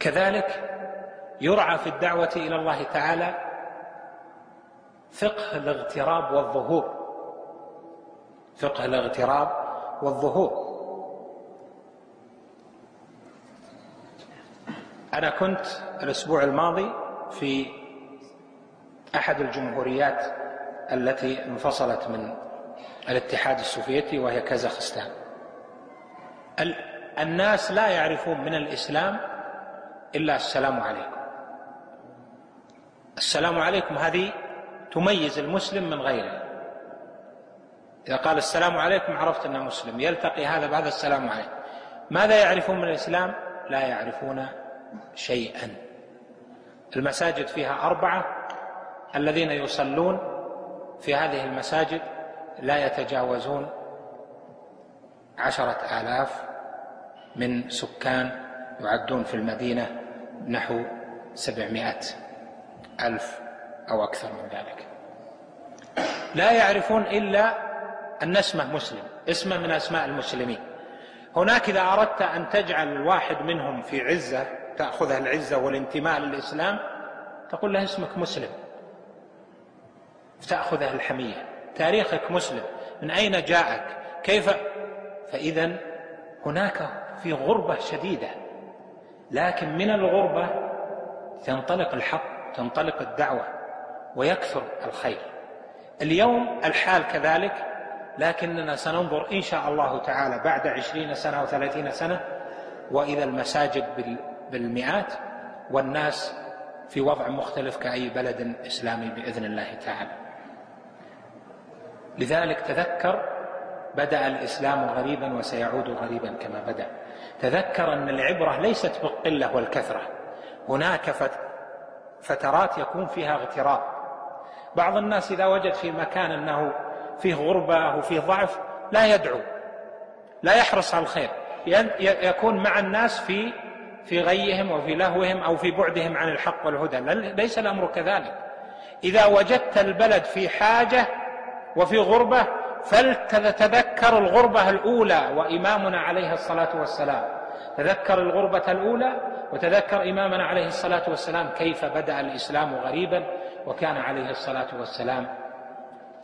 كذلك يرعى في الدعوة إلى الله تعالى فقه الاغتراب والظهور. فقه الاغتراب والظهور. أنا كنت الأسبوع الماضي في أحد الجمهوريات التي انفصلت من الاتحاد السوفيتي وهي كازاخستان الناس لا يعرفون من الإسلام إلا السلام عليكم. السلام عليكم هذه تميز المسلم من غيره. إذا قال السلام عليكم عرفت أنه مسلم يلتقي هذا بهذا السلام عليكم. ماذا يعرفون من الإسلام؟ لا يعرفون شيئا. المساجد فيها أربعة الذين يصلون في هذه المساجد لا يتجاوزون عشرة آلاف من سكان يعدون في المدينة نحو سبعمائة ألف أو أكثر من ذلك. لا يعرفون إلا أن اسمه مسلم اسمه من أسماء المسلمين. هناك إذا أردت أن تجعل الواحد منهم في عزة تأخذه العزة والانتماء للإسلام تقول له اسمك مسلم تأخذه الحمية. تاريخك مسلم. من أين جاءك؟ كيف؟ فإذا هناك في غربة شديدة. لكن من الغربة تنطلق الحق تنطلق الدعوة ويكثر الخير. اليوم الحال كذلك لكننا سننظر إن شاء الله تعالى بعد عشرين سنة أو ثلاثين سنة وإذا المساجد بالمئات والناس في وضع مختلف كأي بلد إسلامي بإذن الله تعالى. لذلك تذكر بدأ الإسلام غريبا وسيعود غريبا كما بدأ. تذكر أن العبرة ليست بالقلة والكثرة. هناك فترات يكون فيها اغتراب. بعض الناس إذا وجد في مكان أنه فيه غربة أو فيه ضعف لا يدعو لا يحرص على الخير. يكون مع الناس في في غيهم وفي لهوهم أو في بعدهم عن الحق والهدى. ليس الأمر كذلك. إذا وجدت البلد في حاجة وفي غربة فلتتذكر الغربة الأولى وإمامنا عليه الصلاة والسلام. تذكر الغربة الأولى وتذكر إمامنا عليه الصلاة والسلام كيف بدأ الإسلام غريبا وكان عليه الصلاة والسلام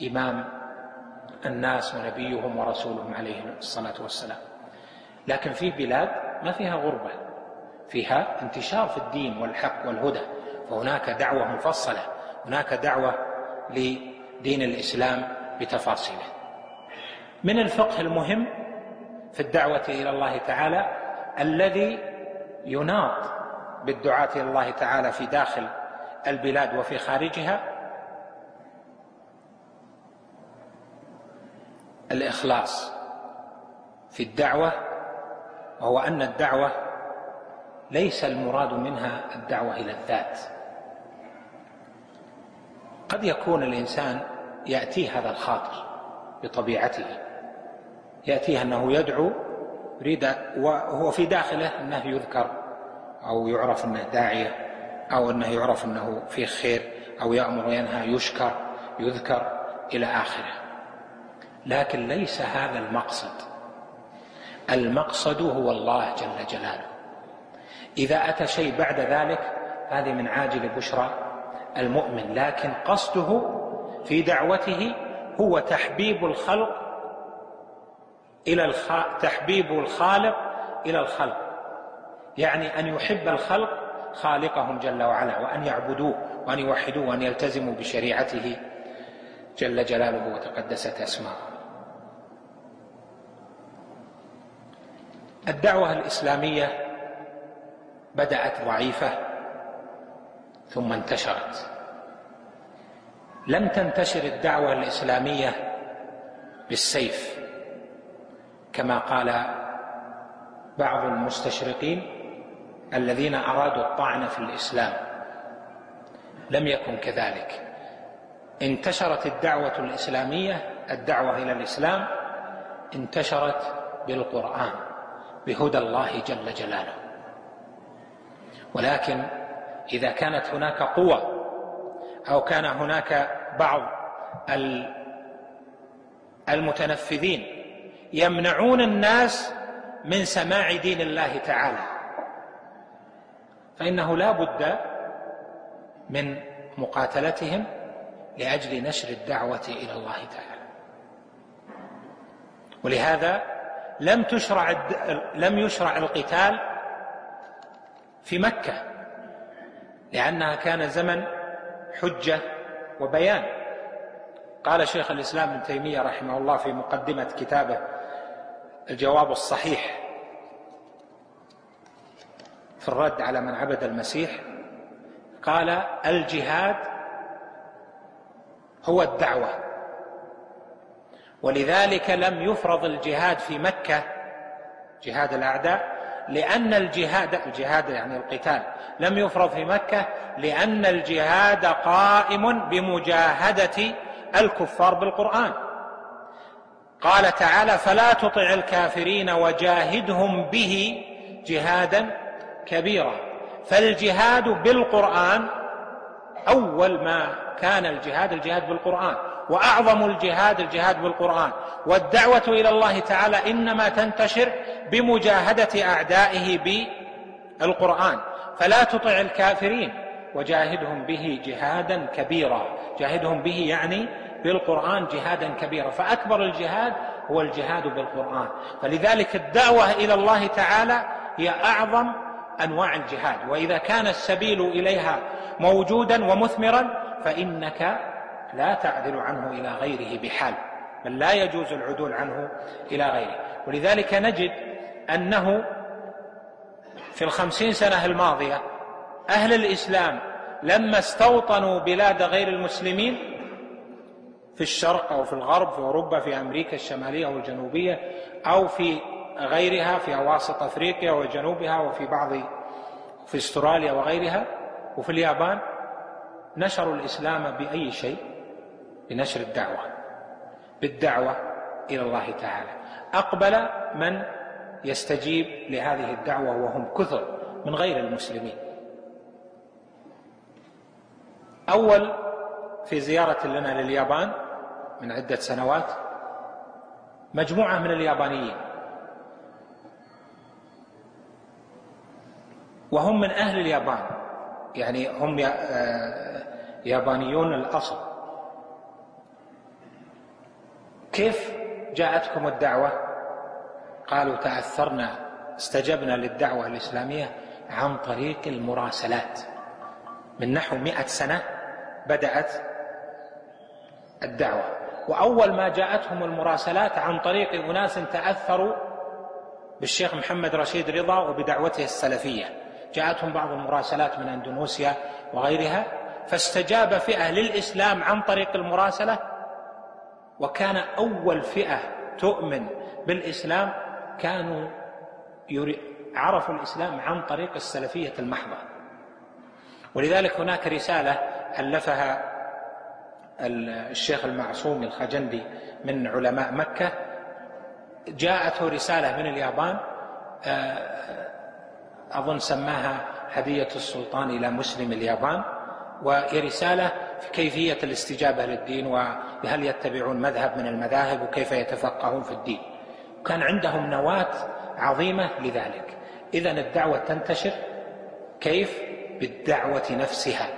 إمام الناس ونبيهم ورسولهم عليه الصلاة والسلام. لكن في بلاد ما فيها غربة فيها انتشار في الدين والحق والهدى. فهناك دعوة مفصلة هناك دعوة لدين الإسلام بتفاصيله. من الفقه المهم في الدعوة إلى الله تعالى الذي يناط بالدعاة إلى الله تعالى في داخل البلاد وفي خارجها الإخلاص في الدعوة وهو أن الدعوة ليس المراد منها الدعوة إلى الذات. قد يكون الإنسان ياتيه هذا الخاطر بطبيعته. ياتيه أنه يدعو يريد وهو في داخله أنه يذكر أو يعرف أنه داعية أو أنه يعرف أنه فيه خير أو يأمر وينهى يشكر يذكر إلى آخره. لكن ليس هذا المقصد. المقصد هو الله جل جلاله. إذا أتى شيء بعد ذلك هذه من عاجل بشرى المؤمن لكن قصده في دعوته هو تحبيب الخلق إلى الخ... تحبيب الخالق إلى الخلق. يعني أن يحب الخلق خالقهم جل وعلا وأن يعبدوه وأن يوحدوه وأن يلتزموا بشريعته جل جلاله وتقدست اسماؤه الدعوة الإسلامية بدأت ضعيفة ثم انتشرت. لم تنتشر الدعوة الإسلامية بالسيف كما قال بعض المستشرقين الذين أرادوا الطعن في الإسلام. لم يكن كذلك. انتشرت الدعوة الإسلامية الدعوة إلى الإسلام انتشرت بالقرآن بهدى الله جل جلاله. ولكن إذا كانت هناك قوى أو كان هناك بعض المتنفذين يمنعون الناس من سماع دين الله تعالى. فإنه لا بد من مقاتلتهم لأجل نشر الدعوة إلى الله تعالى. ولهذا لم تشرع لم يشرع القتال في مكة لأنها كان زمن حجة وبيان. قال شيخ الإسلام ابن تيمية رحمه الله في مقدمة كتابه الجواب الصحيح في الرد على من عبد المسيح قال الجهاد هو الدعوة ولذلك لم يفرض الجهاد في مكة جهاد الأعداء لأن الجهاد الجهاد يعني القتال لم يفرض في مكة لأن الجهاد قائم بمجاهدة الكفار بالقرآن. قال تعالى فلا تطع الكافرين وجاهدهم به جهادا كبيرا. فالجهاد بالقرآن أول ما كان الجهاد الجهاد بالقرآن. وأعظم الجهاد الجهاد بالقرآن. والدعوة إلى الله تعالى إنما تنتشر بمجاهدة أعدائه بالقرآن. فلا تطع الكافرين. وجاهدهم به جهادا كبيرا. جاهدهم به يعني بالقرآن جهادا كبيرا. فأكبر الجهاد هو الجهاد بالقرآن. فلذلك الدعوة إلى الله تعالى هي أعظم أنواع الجهاد. وإذا كان السبيل إليها موجودا ومثمرا فإنك لا تعدل عنه إلى غيره بحال بل لا يجوز العدول عنه إلى غيره. ولذلك نجد أنه في الخمسين سنة الماضية أهل الإسلام لما استوطنوا بلاد غير المسلمين في الشرق أو في الغرب في أوروبا في أمريكا الشمالية والجنوبية أو في غيرها في أواسط أفريقيا وجنوبها وفي بعض في أستراليا وغيرها وفي اليابان نشروا الإسلام بأي شيء. بنشر الدعوة بالدعوة إلى الله تعالى. أقبل من يستجيب لهذه الدعوة وهم كثر من غير المسلمين. أول في زيارة لنا لليابان من عدة سنوات مجموعة من اليابانيين. وهم من أهل اليابان يعني هم آه، يابانيون الأصل. كيف جاءتكم الدعوة؟ قالوا تأثرنا استجبنا للدعوة الإسلامية عن طريق المراسلات. من نحو مئة سنة بدأت الدعوة. وأول ما جاءتهم المراسلات عن طريق أناس تأثروا بالشيخ محمد رشيد رضا وبدعوته السلفية. جاءتهم بعض المراسلات من أندونوسيا وغيرها فاستجاب فئة للإسلام عن طريق المراسلة وكان أول فئة تؤمن بالإسلام كانوا عرفوا الإسلام عن طريق السلفية المحضة. ولذلك هناك رسالة ألفها الشيخ المعصوم الخجندي من علماء مكة. جاءته رسالة من اليابان آه، أظن سماها هدية السلطان إلى مسلم اليابان. وهي رسالة في كيفية الاستجابة للدين وهل يتبعون مذهب من المذاهب وكيف يتفقهون في الدين. كان عندهم نواة عظيمة لذلك. إذا الدعوة تنتشر كيف؟ بالدعوة نفسها.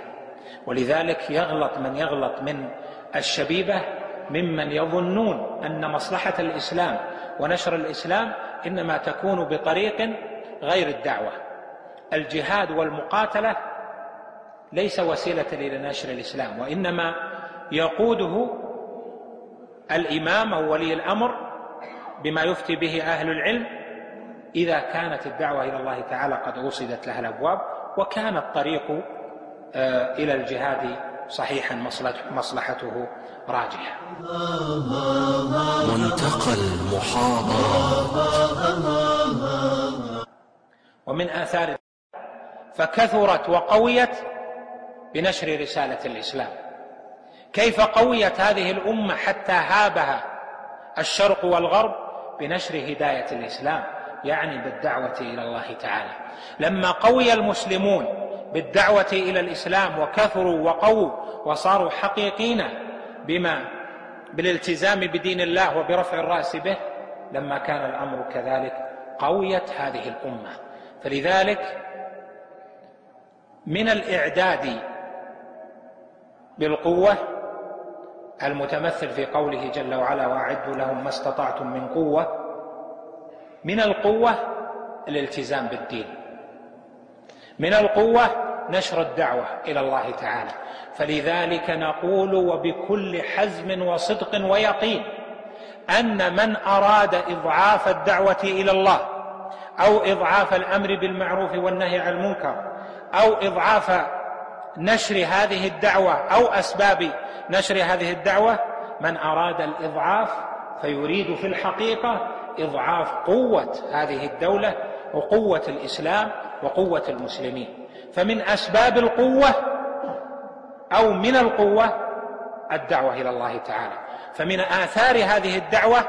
ولذلك يغلط من يغلط من الشبيبة ممن يظنون أن مصلحة الإسلام ونشر الإسلام إنما تكون بطريق غير الدعوة. الجهاد والمقاتلة ليس وسيلة إلى نشر الإسلام وإنما يقوده الإمام أو ولي الأمر بما يفتي به أهل العلم إذا كانت الدعوة إلى الله تعالى قد أوصدت لها الأبواب وكان الطريق آه، إلى الجهاد صحيحا مصلحته راجحة منتقى المحاضرة. ومن آثار فكثرت وقويت بنشر رسالة الإسلام. كيف قويت هذه الأمة حتى هابها الشرق والغرب؟ بنشر هداية الإسلام يعني بالدعوة إلى الله تعالى. لما قوي المسلمون بالدعوة إلى الإسلام وكثروا وقووا وصاروا حقيقين بما بالالتزام بدين الله وبرفع الرأس به لما كان الأمر كذلك قويت هذه الأمة. فلذلك من الإعداد بالقوة المتمثل في قوله جل وعلا وأعدوا لهم ما استطعتم من قوة من القوة الالتزام بالدين. من القوة نشر الدعوة إلى الله تعالى. فلذلك نقول وبكل حزم وصدق ويقين أن من أراد إضعاف الدعوة إلى الله أو إضعاف الأمر بالمعروف والنهي عن المنكر أو إضعاف نشر هذه الدعوة أو أسباب نشر هذه الدعوة من أراد الإضعاف فيريد في الحقيقة إضعاف قوة هذه الدولة وقوة الإسلام وقوة المسلمين. فمن أسباب القوة أو من القوة الدعوة إلى الله تعالى. فمن آثار هذه الدعوة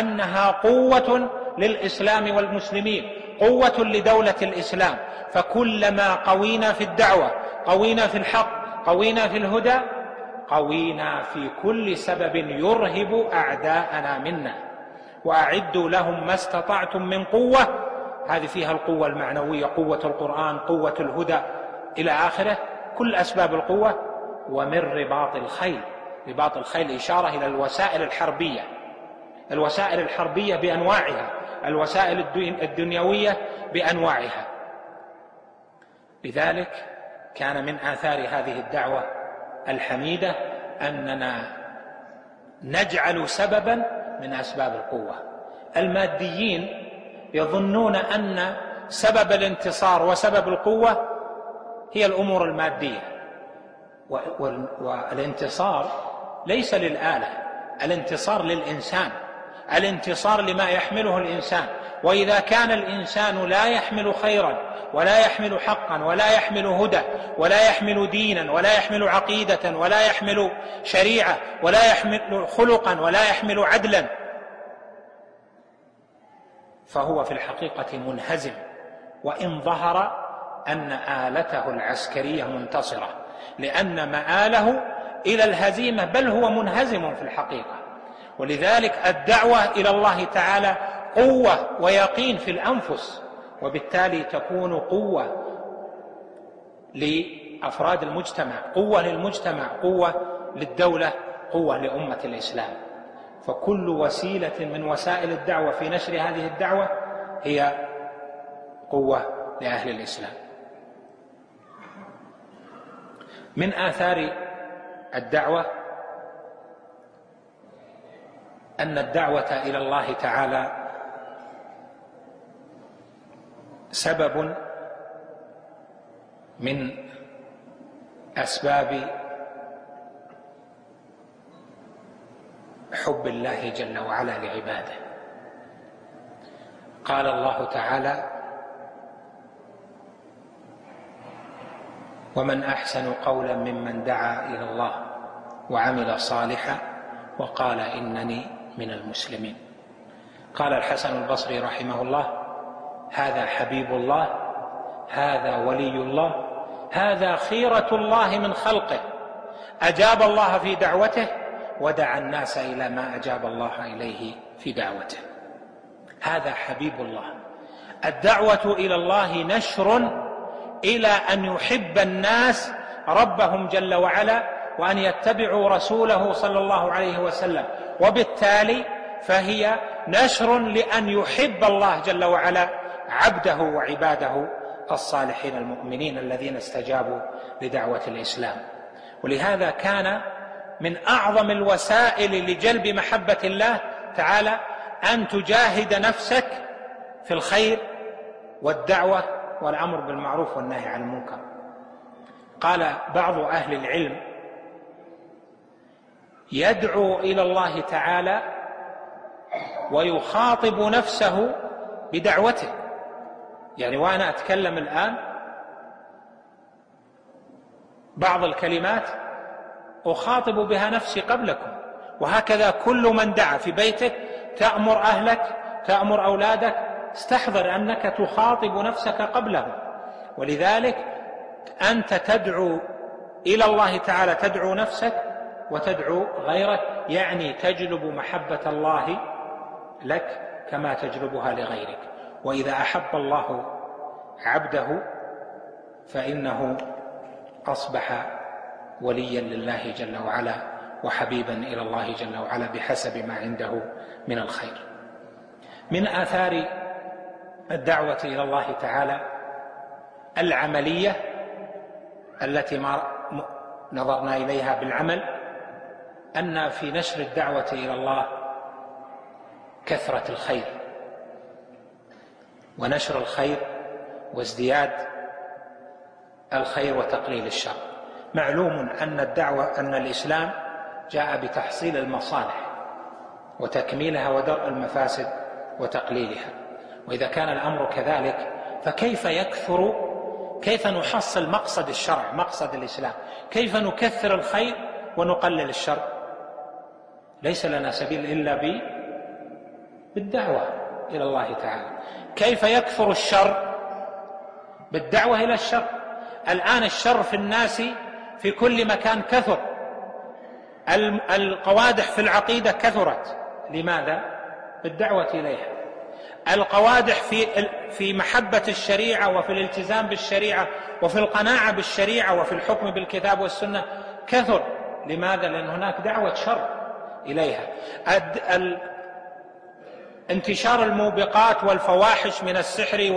أنها قوة للإسلام والمسلمين قوة لدولة الإسلام. فكلما قوينا في الدعوة قوينا في الحق قوينا في الهدى قوينا في كل سبب يرهب أعداءنا منا. وأعدوا لهم ما استطعتم من قوة هذه فيها القوة المعنوية قوة القرآن قوة الهدى. إلى آخره كل أسباب القوة ومن رباط الخيل. رباط الخيل إشارة إلى الوسائل الحربية. الوسائل الحربية بأنواعها. الوسائل الدنيوية بأنواعها. لذلك كان من آثار هذه الدعوة الحميدة أننا نجعل سببا من أسباب القوة. الماديين يظنون أن سبب الانتصار وسبب القوة هي الأمور المادية. والانتصار ليس للآلة الانتصار للإنسان الانتصار لما يحمله الإنسان. وإذا كان الإنسان لا يحمل خيرا ولا يحمل حقا ولا يحمل هدى ولا يحمل دينا ولا يحمل عقيدة ولا يحمل شريعة ولا يحمل خلقا ولا يحمل عدلا فهو في الحقيقة منهزم. وإن ظهر أن آلته العسكرية منتصرة لأن مآله إلى الهزيمة بل هو منهزم في الحقيقة. ولذلك الدعوة إلى الله تعالى قوة ويقين في الأنفس وبالتالي تكون قوة لأفراد المجتمع قوة للمجتمع قوة للدولة قوة لأمة الإسلام. فكل وسيلة من وسائل الدعوة في نشر هذه الدعوة هي قوة لأهل الإسلام. من آثار الدعوة أن الدعوة إلى الله تعالى سبب من أسباب حب الله جل وعلا لعباده. قال الله تعالى ومن أحسن قولا ممن دعا إلى الله وعمل صالحا وقال إنني من المسلمين. قال الحسن البصري رحمه الله هذا حبيب الله هذا ولي الله هذا خيرة الله من خلقه. أجاب الله في دعوته ودعا الناس إلى ما أجاب الله إليه في دعوته. هذا حبيب الله. الدعوة إلى الله نشر إلى أن يحب الناس ربهم جل وعلا وأن يتبعوا رسوله صلى الله عليه وسلم. وبالتالي فهي نشر لأن يحب الله جل وعلا. عبده وعباده الصالحين المؤمنين الذين استجابوا لدعوة الإسلام. ولهذا كان من أعظم الوسائل لجلب محبة الله تعالى أن تجاهد نفسك في الخير والدعوة والأمر بالمعروف والنهي عن المنكر. قال بعض أهل العلم يدعو إلى الله تعالى ويخاطب نفسه بدعوته. يعني وأنا أتكلم الآن بعض الكلمات أخاطب بها نفسي قبلكم. وهكذا كل من دعا في بيتك تأمر أهلك تأمر أولادك استحضر أنك تخاطب نفسك قبله ولذلك أنت تدعو إلى الله تعالى تدعو نفسك وتدعو غيرك يعني تجلب محبة الله لك كما تجلبها لغيرك. وإذا أحب الله عبده فإنه أصبح وليا لله جل وعلا وحبيبا إلى الله جل وعلا بحسب ما عنده من الخير. من آثار الدعوة إلى الله تعالى العملية التي ما نظرنا إليها بالعمل أن في نشر الدعوة إلى الله كثرة الخير. ونشر الخير وازدياد الخير وتقليل الشر. معلوم أن الدعوة أن الإسلام جاء بتحصيل المصالح وتكميلها ودرء المفاسد وتقليلها. وإذا كان الأمر كذلك فكيف يكثر كيف نحصل مقصد الشرع مقصد الإسلام؟ كيف نكثر الخير ونقلل الشر؟ ليس لنا سبيل إلا بالدعوة إلى الله تعالى. كيف يكثر الشر؟ بالدعوة إلى الشر. الآن الشر في الناس في كل مكان كثر. القوادح في العقيدة كثرت. لماذا؟ بالدعوة إليها. القوادح في في محبة الشريعة وفي الالتزام بالشريعة وفي القناعة بالشريعة وفي الحكم بالكتاب والسنة كثر. لماذا؟ لأن هناك دعوة شر إليها. انتشار الموبقات والفواحش من السحر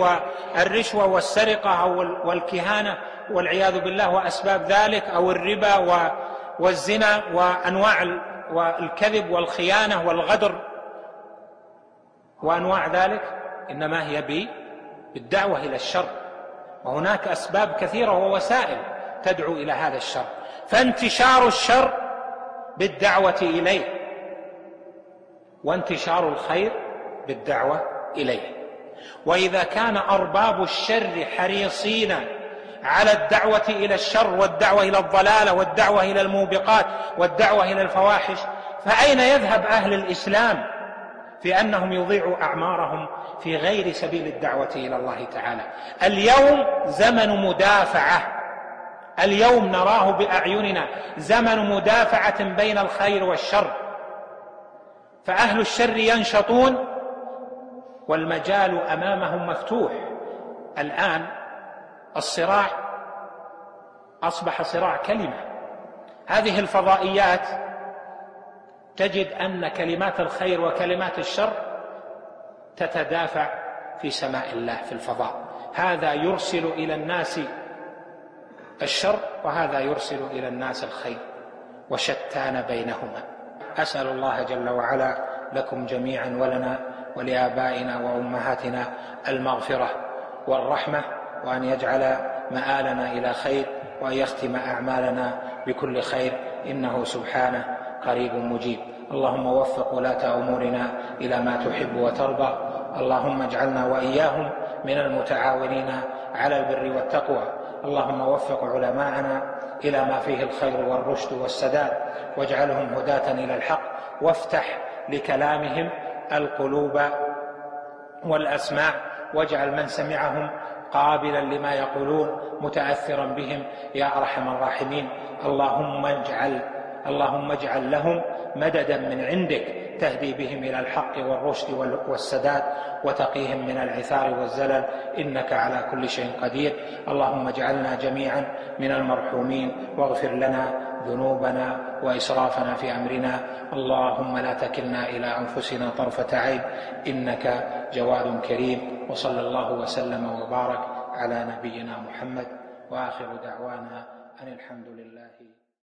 والرشوة والسرقة والكهانة والعياذ بالله وأسباب ذلك أو الربا والزنا وأنواع الكذب والخيانة والغدر وأنواع ذلك إنما هي بالدعوة إلى الشر وهناك أسباب كثيرة ووسائل تدعو إلى هذا الشر فانتشار الشر بالدعوة إليه وانتشار الخير بالدعوة إليه. وإذا كان أرباب الشر حريصين على الدعوة إلى الشر والدعوة إلى الضلالة والدعوة إلى الموبقات والدعوة إلى الفواحش فأين يذهب أهل الإسلام في أنهم يضيعوا أعمارهم في غير سبيل الدعوة إلى الله تعالى؟ اليوم زمن مدافعة. اليوم نراه بأعيننا زمن مدافعة بين الخير والشر. فأهل الشر ينشطون والمجال أمامهم مفتوح. الآن الصراع أصبح صراع كلمة. هذه الفضائيات تجد أن كلمات الخير وكلمات الشر تتدافع في سماء الله في الفضاء. هذا يرسل إلى الناس الشر وهذا يرسل إلى الناس الخير. وشتان بينهما. أسأل الله جل وعلا لكم جميعا ولنا ولآبائنا وأمهاتنا المغفرة والرحمة وأن يجعل مآلنا إلى خير وأن يختم أعمالنا بكل خير إنه سبحانه قريب مجيب. اللهم وفق ولاة أمورنا إلى ما تحب وترضى. اللهم اجعلنا وإياهم من المتعاونين على البر والتقوى. اللهم وفق علماءنا إلى ما فيه الخير والرشد والسداد. واجعلهم هداة إلى الحق. وافتح لكلامهم القلوب والأسماع واجعل من سمعهم قابلا لما يقولون متاثرا بهم. يا أرحم الراحمين اللهم اجعل اللهم اجعل لهم مددا من عندك تهدي بهم إلى الحق والرشد والسداد وتقيهم من العثار والزلل. إنك على كل شيء قدير. اللهم اجعلنا جميعا من المرحومين. واغفر لنا ذنوبنا وإسرافنا في أمرنا. اللهم لا تكلنا إلى أنفسنا طرفة عين. إنك جواد كريم. وصلى الله وسلم وبارك على نبينا محمد. وآخر دعوانا أن الحمد لله